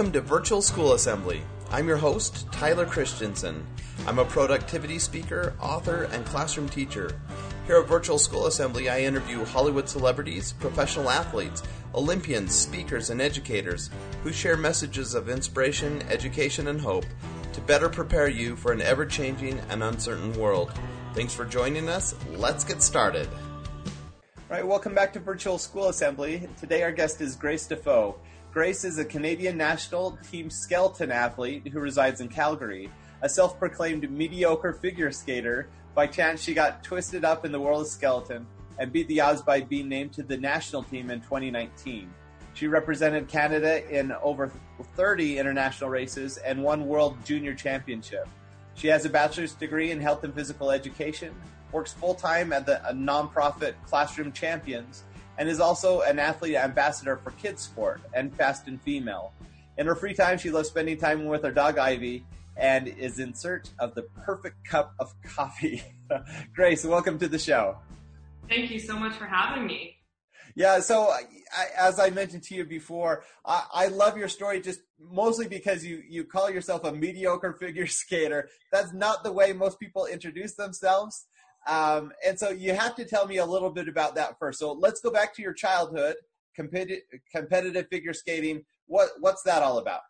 Welcome to Virtual School Assembly. I'm your host, Tyler Christensen. I'm a productivity speaker, author, and classroom teacher. Here at Virtual School Assembly, I interview Hollywood celebrities, professional athletes, Olympians, speakers, and educators who share messages of inspiration, education, and hope to better prepare you for an ever changing and uncertain world. Thanks for joining us. Let's get started. All right, welcome back to Virtual School Assembly. Today, our guest is Grace Defoe. Grace is a Canadian national team skeleton athlete who resides in Calgary. A self proclaimed mediocre figure skater, by chance she got twisted up in the world of skeleton and beat the odds by being named to the national team in 2019. She represented Canada in over 30 international races and won World Junior Championship. She has a bachelor's degree in health and physical education, works full time at the nonprofit Classroom Champions, and is also an athlete ambassador for KidSport and fast and female. In her free time, she loves spending time with her dog Ivy and is in search of the perfect cup of coffee. Grace, welcome to the show. Thank you so much for having me. Yeah, so I, as I mentioned to you before, I, I, love your story just mostly because you, you call yourself a mediocre figure skater. That's not the way most people introduce themselves. Um, and so you have to tell me a little bit about that first. So let's go back to your childhood, competitive, competitive figure skating. What what's that all about?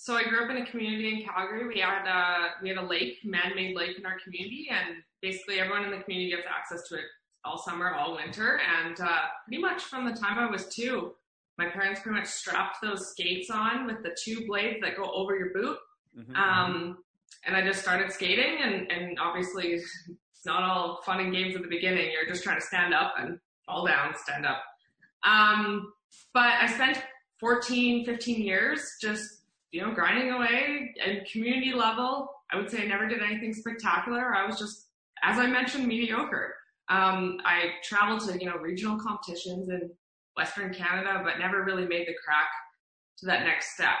So I grew up in a community in Calgary. We had a we had a lake, man-made lake in our community, and basically everyone in the community gets access to it all summer, all winter, and uh, pretty much from the time I was two, my parents pretty much strapped those skates on with the two blades that go over your boot. Mm-hmm. Um, and I just started skating and, and obviously it's not all fun and games at the beginning. You're just trying to stand up and fall down, stand up. Um, but I spent 14, 15 years just, you know, grinding away at community level. I would say I never did anything spectacular. I was just, as I mentioned, mediocre. Um, I traveled to, you know, regional competitions in Western Canada, but never really made the crack to that next step.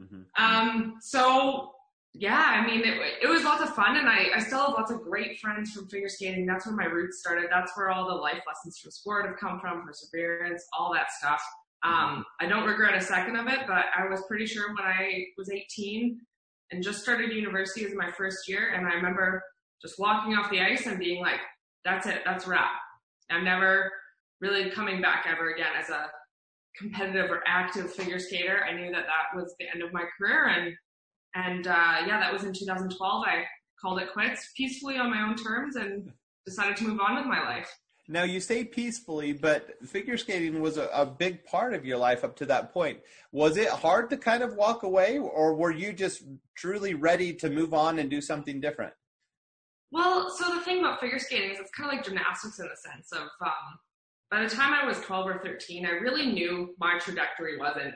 Mm-hmm. Um, so yeah, I mean, it, it was lots of fun, and I, I still have lots of great friends from figure skating. That's where my roots started. That's where all the life lessons from sport have come from, perseverance, all that stuff. Um, I don't regret a second of it, but I was pretty sure when I was 18 and just started university as my first year, and I remember just walking off the ice and being like, "That's it, that's wrap." I'm never really coming back ever again as a competitive or active figure skater. I knew that that was the end of my career, and and uh, yeah, that was in 2012. I called it quits peacefully on my own terms and decided to move on with my life. Now you say peacefully, but figure skating was a, a, big part of your life up to that point. Was it hard to kind of walk away, or were you just truly ready to move on and do something different? Well, so the thing about figure skating is it's kind of like gymnastics in the sense of um, by the time I was 12 or 13, I really knew my trajectory wasn't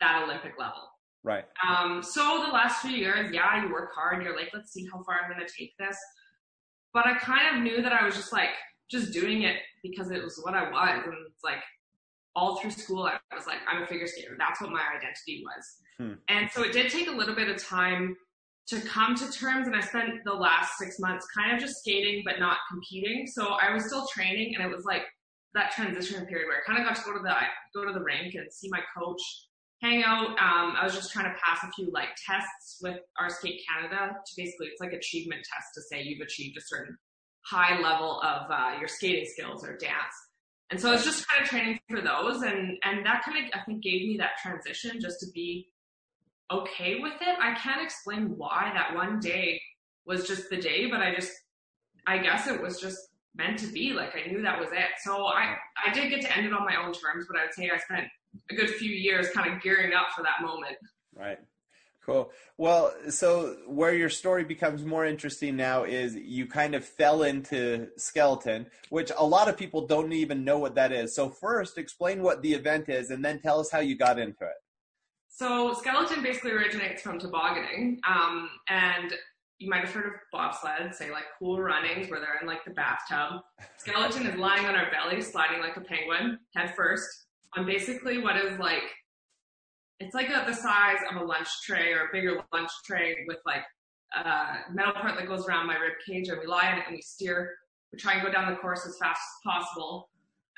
that Olympic level. Right. Um, so the last few years, yeah, you work hard. You're like, let's see how far I'm going to take this. But I kind of knew that I was just like, just doing it because it was what I was. And it's like, all through school, I was like, I'm a figure skater. That's what my identity was. Hmm. And so it did take a little bit of time to come to terms. And I spent the last six months kind of just skating, but not competing. So I was still training. And it was like that transition period where I kind of got to go to the, go to the rink and see my coach hang out. Um, I was just trying to pass a few like tests with our Skate Canada to basically it's like achievement test to say you've achieved a certain high level of uh, your skating skills or dance. And so I was just kind of training for those, and and that kind of I think gave me that transition just to be okay with it. I can't explain why that one day was just the day, but I just I guess it was just meant to be. Like I knew that was it. So I I did get to end it on my own terms, but I would say I spent a good few years kind of gearing up for that moment. Right. Cool. Well, so where your story becomes more interesting now is you kind of fell into skeleton, which a lot of people don't even know what that is. So first, explain what the event is, and then tell us how you got into it. So skeleton basically originates from tobogganing, um, and you might have heard of bobsled, say like cool runnings where they're in like the bathtub. Skeleton is lying on our belly, sliding like a penguin, head first, on basically what is like it's like a, the size of a lunch tray or a bigger lunch tray with like a metal part that goes around my rib cage and we lie on it and we steer we try and go down the course as fast as possible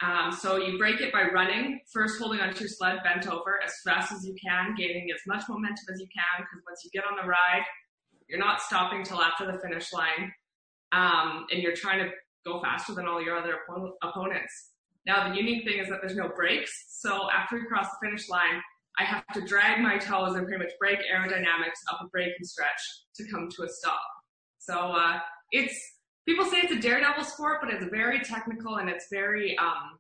Um, so you break it by running, first holding onto your sled bent over as fast as you can, gaining as much momentum as you can, because once you get on the ride, you're not stopping till after the finish line, um, and you're trying to go faster than all your other oppo- opponents. Now the unique thing is that there's no brakes, so after we cross the finish line, I have to drag my toes and pretty much break aerodynamics up a braking stretch to come to a stop. So uh, it's people say it's a daredevil sport, but it's very technical and it's very um,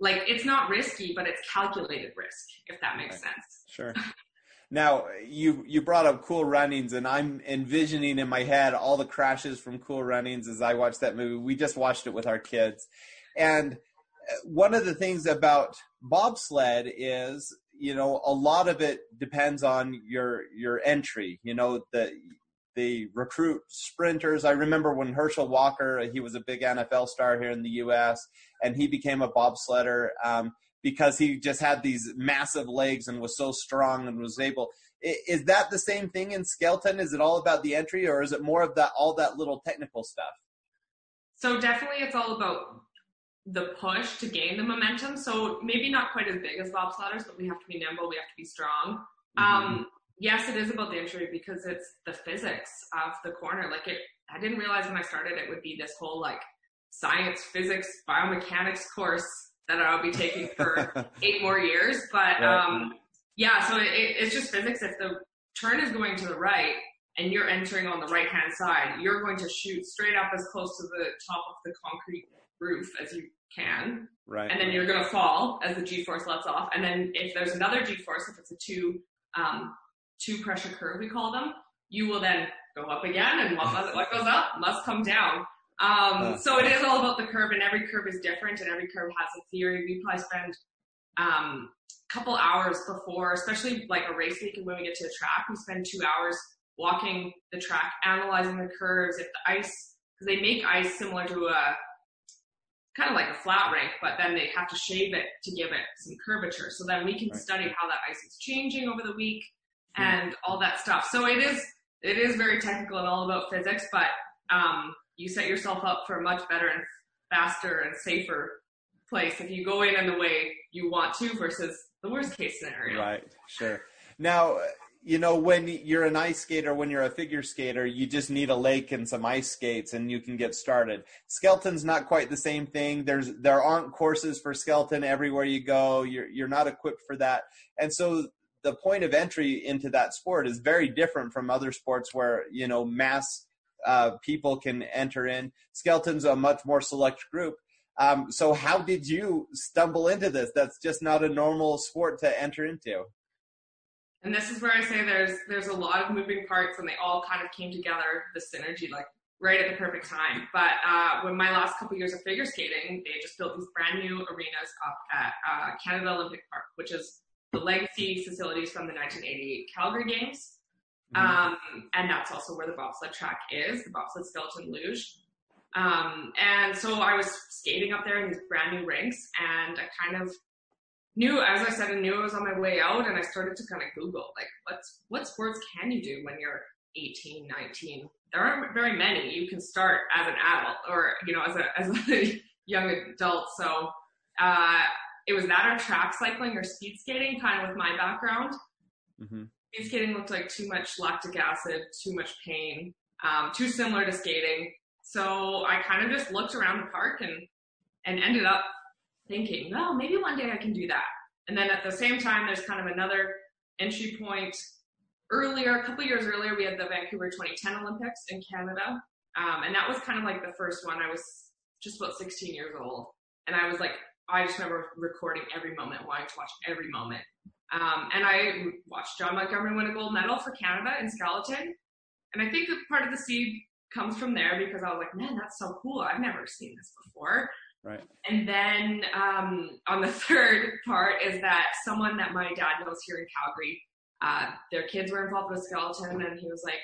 like it's not risky, but it's calculated risk, if that makes right. sense. Sure. Now you you brought up Cool Runnings, and I'm envisioning in my head all the crashes from Cool Runnings as I watched that movie. We just watched it with our kids, and one of the things about bobsled is you know a lot of it depends on your your entry. You know the the recruit sprinters. I remember when Herschel Walker, he was a big NFL star here in the U.S., and he became a bobsledder um, because he just had these massive legs and was so strong and was able. Is that the same thing in skeleton Is it all about the entry, or is it more of that all that little technical stuff? So definitely, it's all about the push to gain the momentum. So maybe not quite as big as bobsledders, but we have to be nimble. We have to be strong. Mm-hmm. Um, yes, it is about the entry because it's the physics of the corner. Like it, I didn't realize when I started it would be this whole like science, physics, biomechanics course that I'll be taking for eight more years. But um, yeah, so it, it's just physics. If the turn is going to the right and you're entering on the right hand side, you're going to shoot straight up as close to the top of the concrete roof as you can. Right. And then you're going to fall as the G force lets off. And then if there's another G force, if it's a two um, two pressure curve, we call them, you will then go up again and what, what goes up must come down. Um, so it is all about the curve and every curve is different and every curve has a theory. We probably spend um, a couple hours before, especially like a race week and when we get to the track, we spend two hours walking the track, analyzing the curves. If the ice, because they make ice similar to a kind of like a flat rink, but then they have to shave it to give it some curvature. So then we can right. study how that ice is changing over the week and all that stuff. So it is it is very technical and all about physics, but um, you set yourself up for a much better and faster and safer place if you go in in the way you want to versus the worst case scenario. Right. Sure. Now, you know, when you're an ice skater, when you're a figure skater, you just need a lake and some ice skates and you can get started. Skeleton's not quite the same thing. There's there aren't courses for skeleton everywhere you go. You're you're not equipped for that. And so the point of entry into that sport is very different from other sports where you know mass uh, people can enter in. Skeleton's a much more select group. Um, so how did you stumble into this? That's just not a normal sport to enter into. And this is where I say there's there's a lot of moving parts, and they all kind of came together. The synergy, like right at the perfect time. But uh, when my last couple years of figure skating, they just built these brand new arenas up at uh, Canada Olympic Park, which is the legacy facilities from the 1988 Calgary Games. Mm-hmm. Um, and that's also where the bobsled track is, the bobsled skeleton luge. Um, and so I was skating up there in these brand new rinks and I kind of knew, as I said, I knew I was on my way out and I started to kind of Google, like, what's, what sports can you do when you're 18, 19? There aren't very many. You can start as an adult or, you know, as a, as a young adult. So, uh, it was that or track cycling or speed skating, kind of with my background. Mm-hmm. Speed skating looked like too much lactic acid, too much pain, um, too similar to skating. So I kind of just looked around the park and and ended up thinking, well, maybe one day I can do that. And then at the same time, there's kind of another entry point. Earlier, a couple years earlier, we had the Vancouver 2010 Olympics in Canada, um, and that was kind of like the first one. I was just about 16 years old, and I was like I just remember recording every moment, wanting to watch every moment. Um, and I watched Jon Montgomery win a gold medal for Canada in skeleton. And I think that part of the seed comes from there because I was like, man, that's so cool. I've never seen this before. Right. And then um, on the third part is that someone that my dad knows here in Calgary, uh, their kids were involved with skeleton, and he was like,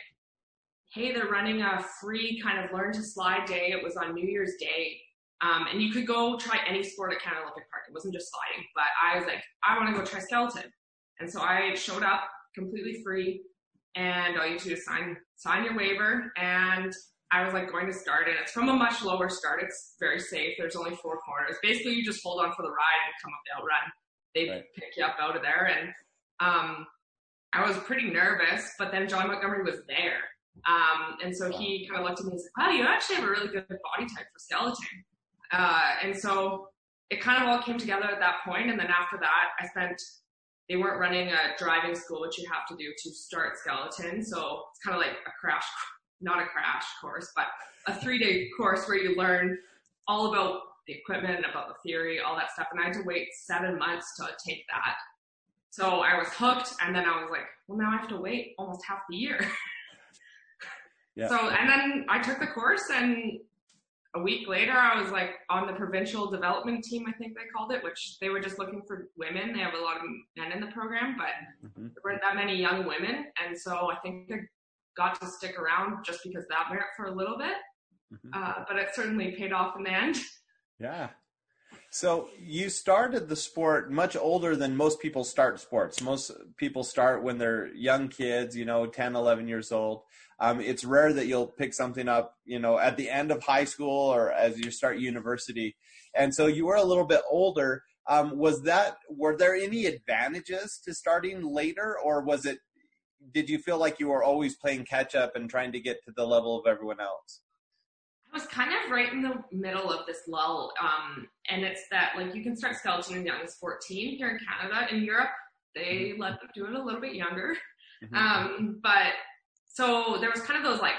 hey, they're running a free kind of learn to slide day. It was on New Year's Day um, and you could go try any sport at Canada Olympic Park. It wasn't just sliding, but I was like, I want to go try skeleton. And so I showed up completely free and all you do is sign, sign your waiver. And I was like going to start and it's from a much lower start. It's very safe. There's only four corners. Basically you just hold on for the ride and come up the outrun. They Right. pick you up out of there and um I was pretty nervous, but then Jon Montgomery was there. Um and so he kind of looked at me and said, Wow, you actually have a really good body type for skeleton. Uh and so it kind of all came together at that point. point and then after that I spent they weren't running a driving school, which you have to do to start skeleton. So it's kind of like a crash, not a crash course, but a three day course where you learn all about the equipment, about the theory, all that stuff. And I had to wait seven months to take that. So I was hooked. And then I was like, well, now I have to wait almost half the year. Yeah. So, and then I took the course and a week later, I was like on the provincial development team, I think they called it, which they were just looking for women. They have a lot of men in the program, but Mhm. there weren't that many young women. And so I think got to stick around just because that merit for a little bit. Mhm. Uh, but it certainly paid off in the end. Yeah. So you started the sport much older than most people start sports. Most people start when they're young kids, you know, 10, 11 years old. Um, it's rare that you'll pick something up, you know, at the end of high school or as you start university. And so you were a little bit older. Um, was that, were there any advantages to starting later or was it, did you feel like you were always playing catch up and trying to get to the level of everyone else? I was kind of right in the middle of this lull. Um, and it's that like you can start skeleton as young as 14 here in Canada. In Europe, they let them do it a little bit younger. Mhm. Um, but so there was kind of those like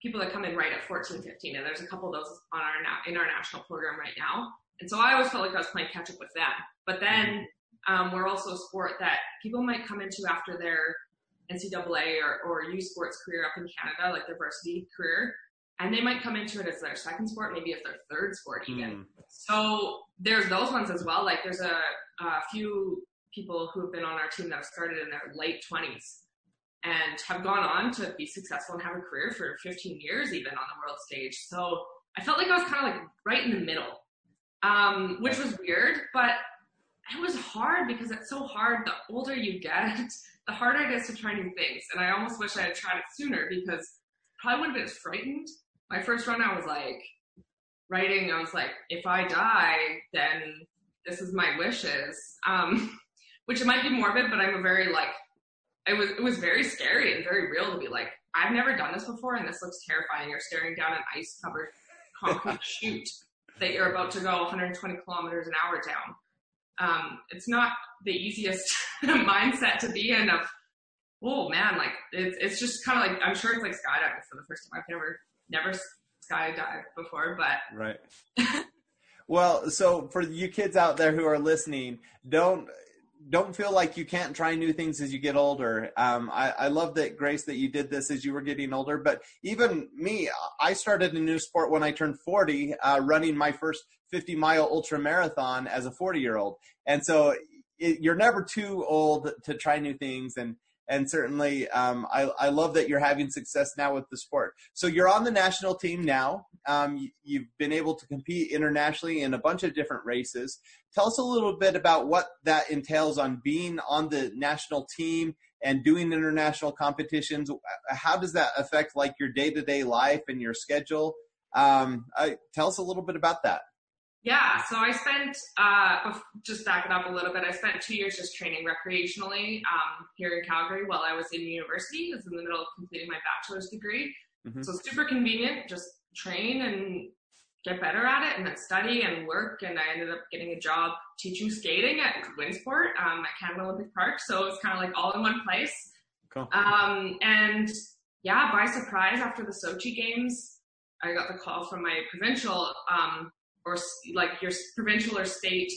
people that come in right at 14, 15, and there's a couple of those on our na- in our national program right now. And so I always felt like I was playing catch up with them. But then um, we're also a sport that people might come into after their NCAA or, or U Sports career up in Canada, like their varsity career, and they might come into it as their second sport, maybe as their third sport even. Mm. So there's those ones as well. Like there's a, a few people who have been on our team that have started in their late 20s and have gone on to be successful and have a career for 15 years even on the world stage. So I felt like I was kind of like right in the middle, um, which was weird, but it was hard because it's so hard. The older you get, the harder it is to try new things. And I almost wish I had tried it sooner because probably would have been as frightened. My first run, I was like writing. I was like, if I die, then this is my wishes. Um, which it might be morbid, but I'm a very like, it was it was very scary and very real to be like, I've never done this before, and this looks terrifying. You're staring down an ice covered concrete chute that you're about to go 120 kilometers an hour down. Um, it's not the easiest mindset to be in of, oh man, like it's, it's just kind of like, I'm sure it's like skydiving for the first time. I've never, never skydived before, but Right. well, so for you kids out there who are listening, don't don't feel like you can't try new things as you get older. Um, I, I love that Grace that you did this as you were getting older. But even me, I started a new sport when I turned 40, uh, running my first 50 mile ultra marathon as a 40 year old. And so it, you're never too old to try new things. And and certainly um, I, I love that you're having success now with the sport. So you're on the national team now. Um, you, you've been able to compete internationally in a bunch of different races. Tell us a little bit about what that entails on being on the national team and doing international competitions. How does that affect like your day to day life and your schedule? Um, I, tell us a little bit about that. Yeah, so I spent, uh, just back it up a little bit, I spent two years just training recreationally um, here in Calgary while I was in university. I was in the middle of completing my bachelor's degree. Mm-hmm. So super convenient, just train and get better at it and then study and work. And I ended up getting a job teaching skating at Winsport um, at Canada Olympic Park. So it's kind of like all in one place. Cool. Um, and yeah, by surprise, after the Sochi games, I got the call from my provincial um, or like your provincial or state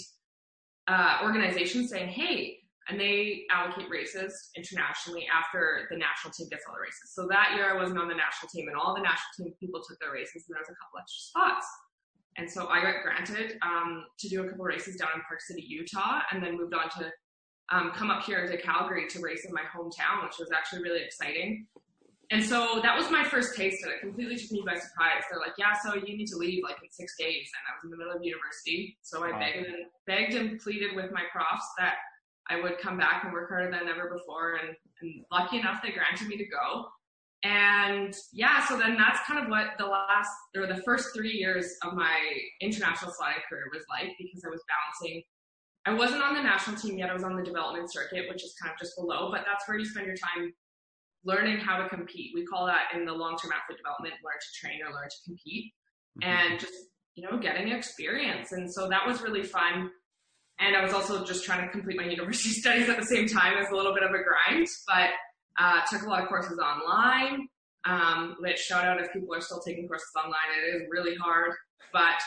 uh, organization saying, hey, and they allocate races internationally after the national team gets all the races. So that year I wasn't on the national team, and all the national team people took their races, and there was a couple extra spots. And so I got granted um, to do a couple races down in Park City, Utah, and then moved on to um, come up here to Calgary to race in my hometown, which was actually really exciting. And so that was my first taste of it. Completely took me by surprise. They're like, "Yeah, so you need to leave like in six days," and I was in the middle of university. So I Wow. begged and begged and pleaded with my profs that I would come back and work harder than ever before. And, and lucky enough, they granted me to go. And yeah, so then that's kind of what the last or the first three years of my international sliding career was like because I was balancing. I wasn't on the national team yet. I was on the development circuit, which is kind of just below, but that's where you spend your time learning how to compete. We call that in the long-term athlete development, learn to train or learn to compete, mm-hmm. and just you know getting experience. And so that was really fun. And I was also just trying to complete my university studies at the same time as a little bit of a grind, but uh, took a lot of courses online. Um, which shout out if people are still taking courses online. It is really hard, but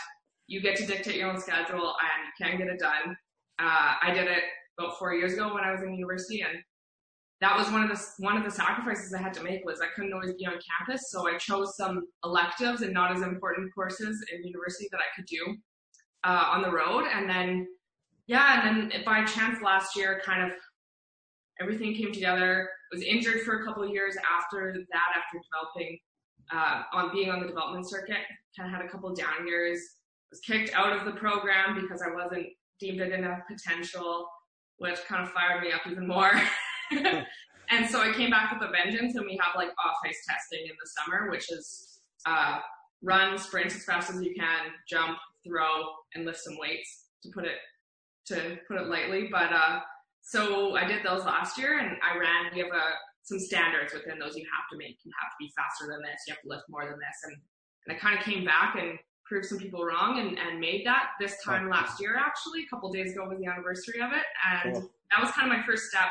you get to dictate your own schedule and you can get it done. Uh, I did it about four years ago when I was in university, and that was one of the one of the sacrifices I had to make was I couldn't always be on campus, so I chose some electives and not as important courses in university that I could do uh, on the road, and then yeah, and then by chance last year, kind of everything came together. Was injured for a couple of years after that, after developing uh, on being on the development circuit. Kind of had a couple down years. Was kicked out of the program because I wasn't deemed it enough potential, which kind of fired me up even more. and so I came back with a vengeance, and we have like off ice testing in the summer, which is uh, run, sprint as fast as you can, jump, throw, and lift some weights to put it to put it lightly. But uh, so I did those last year, and I ran. We have a some standards within those you have to make. You have to be faster than this. You have to lift more than this, and and I kind of came back and proved some people wrong and, and made that this time last year actually a couple days ago was the anniversary of it and cool. that was kind of my first step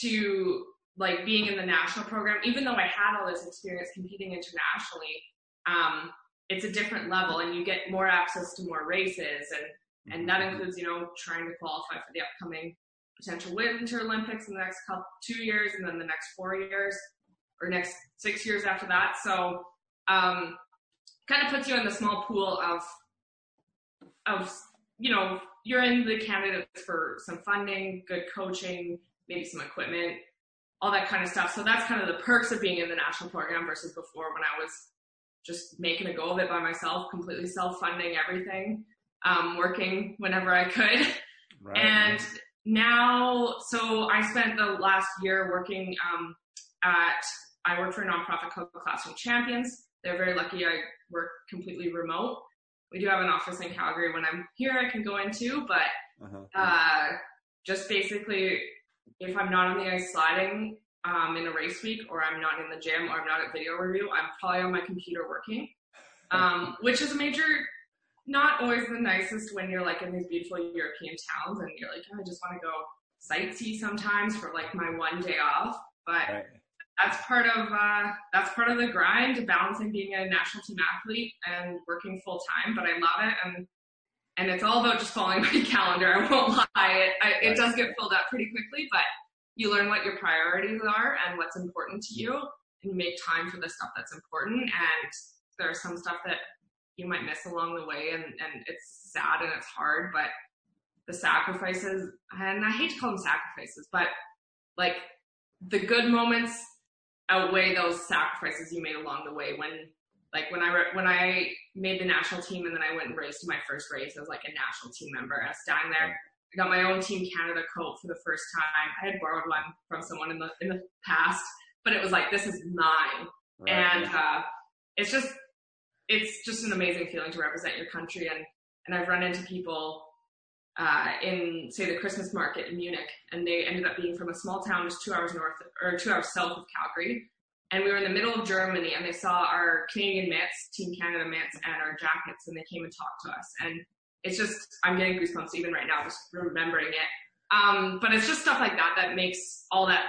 to like being in the national program, even though I had all this experience competing internationally, um, it's a different level and you get more access to more races and, and that mm-hmm. includes, you know, trying to qualify for the upcoming potential Winter Olympics in the next couple, two years and then the next four years or next six years after that. So, um, kind of puts you in the small pool of, of, you know, you're in the candidates for some funding, good coaching, maybe some equipment, all that kind of stuff. So that's kind of the perks of being in the national program versus before when I was just making a go of it by myself, completely self-funding everything, um, working whenever I could. Right. And now, so I spent the last year working um, at, I work for a nonprofit called Classroom Champions. They're very lucky I work completely remote. We do have an office in Calgary when I'm here I can go into, but uh-huh. uh, just basically if I'm not on the ice sliding um, in a race week, or I'm not in the gym, or I'm not at video review, I'm probably on my computer working, um, which is a major. Not always the nicest when you're like in these beautiful European towns and you're like, oh, I just want to go sightsee sometimes for like my one day off. But right. that's part of uh, that's part of the grind, balancing being a national team athlete and working full time. But I love it, and and it's all about just following my calendar. I won't lie, it, I, it does get filled up pretty quickly, but you learn what your priorities are and what's important to you, and make time for the stuff that's important. And there's some stuff that you might miss along the way, and, and it's sad and it's hard, but the sacrifices, and I hate to call them sacrifices, but like the good moments outweigh those sacrifices you made along the way when like when I re- when I made the national team and then I went and raced my first race as like a national team member. I was standing there. I got my own Team Canada coat for the first time. I had borrowed one from someone in the in the past, but it was like this is mine, right. and uh, it's just it's just an amazing feeling to represent your country. And and I've run into people uh, in say the Christmas market in Munich, and they ended up being from a small town just two hours north or two hours south of Calgary and we were in the middle of Germany and they saw our Canadian mitts, Team Canada mitts, and our jackets, and they came and talked to us. And it's just, I'm getting goosebumps even right now just remembering it. Um, but it's just stuff like that that makes all that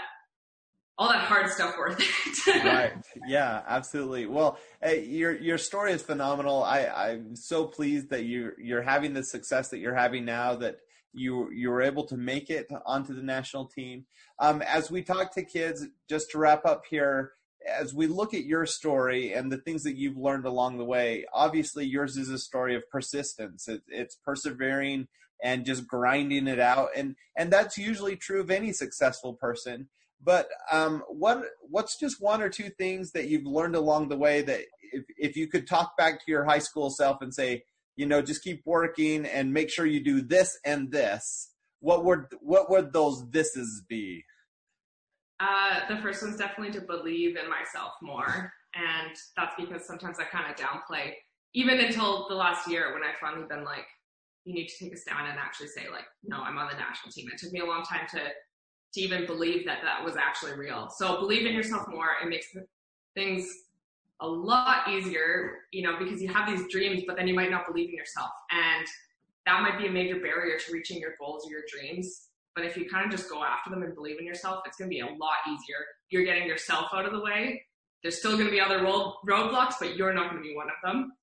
all that hard stuff worth it. right. Yeah, absolutely. Well, hey, your your story is phenomenal. I I'm so pleased that you you're having the success that you're having now. That you you were able to make it onto the national team. Um, as we talk to kids, just to wrap up here, as we look at your story and the things that you've learned along the way, obviously yours is a story of persistence. It, it's persevering and just grinding it out, and and that's usually true of any successful person. But um, what what's just one or two things that you've learned along the way that if if you could talk back to your high school self and say, you know, just keep working and make sure you do this and this. What would what would those thises be? Uh, the first one's definitely to believe in myself more. And that's because sometimes I kind of downplay, even until the last year when I finally been like, you need to take a stand and actually say like, no, I'm on the national team. It took me a long time to, to even believe that that was actually real. So believe in yourself more. It makes things a lot easier, you know, because you have these dreams, but then you might not believe in yourself. And that might be a major barrier to reaching your goals or your dreams. But if you kind of just go after them and believe in yourself, it's going to be a lot easier. You're getting yourself out of the way. There's still going to be other road, roadblocks, but you're not going to be one of them.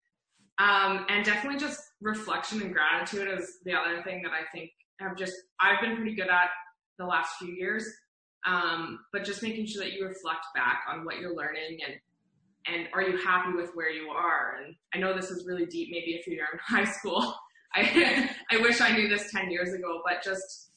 Um, and definitely just reflection and gratitude is the other thing that I think I've just, I've been pretty good at the last few years. Um, but just making sure that you reflect back on what you're learning and and are you happy with where you are? And I know this is really deep, maybe if you're in high school. I I wish I knew this ten years ago, but just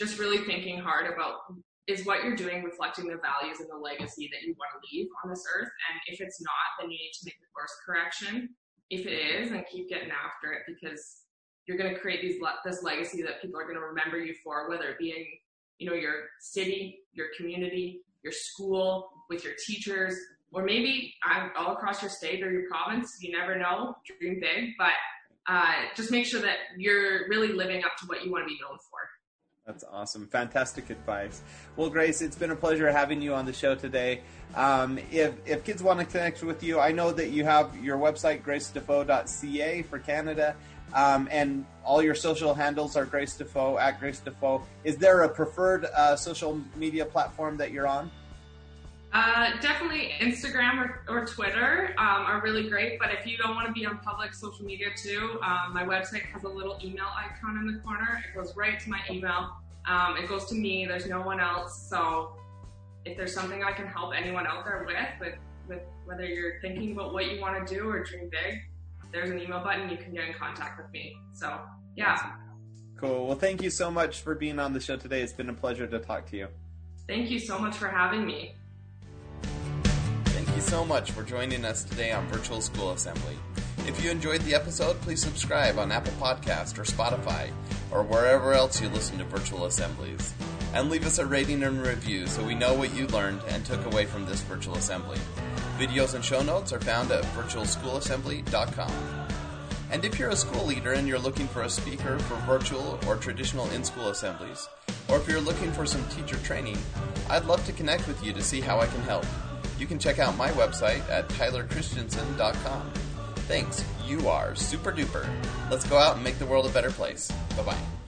just really thinking hard about is what you're doing reflecting the values and the legacy that you want to leave on this earth? And if it's not, then you need to make a course correction. If it is, then keep getting after it because you're going to create these this legacy that people are going to remember you for, whether it be in you know your city, your community, your school, with your teachers, or maybe all across your state or your province. You never know. Dream big, but uh, just make sure that you're really living up to what you want to be known for. That's awesome. Fantastic advice. Well, Grace, it's been a pleasure having you on the show today. Um, if, if kids want to connect with you, I know that you have your website, gracedefoe.ca for Canada, um, and all your social handles are Grace Defoe, at Grace Defoe. Is there a preferred uh, social media platform that you're on? Uh, definitely Instagram or, or Twitter um, are really great, but if you don't want to be on public social media too, um, my website has a little email icon in the corner. It goes right to my email. Um, it goes to me. There's no one else. So if there's something I can help anyone out there with, with, with whether you're thinking about what you want to do or dream big, there's an email button. You can get in contact with me. So yeah. Cool. Well, thank you so much for being on the show today. It's been a pleasure to talk to you. Thank you so much for having me you so much for joining us today on Virtual School Assembly. If you enjoyed the episode, please subscribe on Apple Podcast or Spotify or wherever else you listen to virtual assemblies. And leave us a rating and review so we know what you learned and took away from this virtual assembly. Videos and show notes are found at virtualschoolassembly.com. And if you're a school leader and you're looking for a speaker for virtual or traditional in school assemblies, or if you're looking for some teacher training, I'd love to connect with you to see how I can help you can check out my website at tylerchristiansen.com. Thanks, you are super duper. Let's go out and make the world a better place. Bye bye.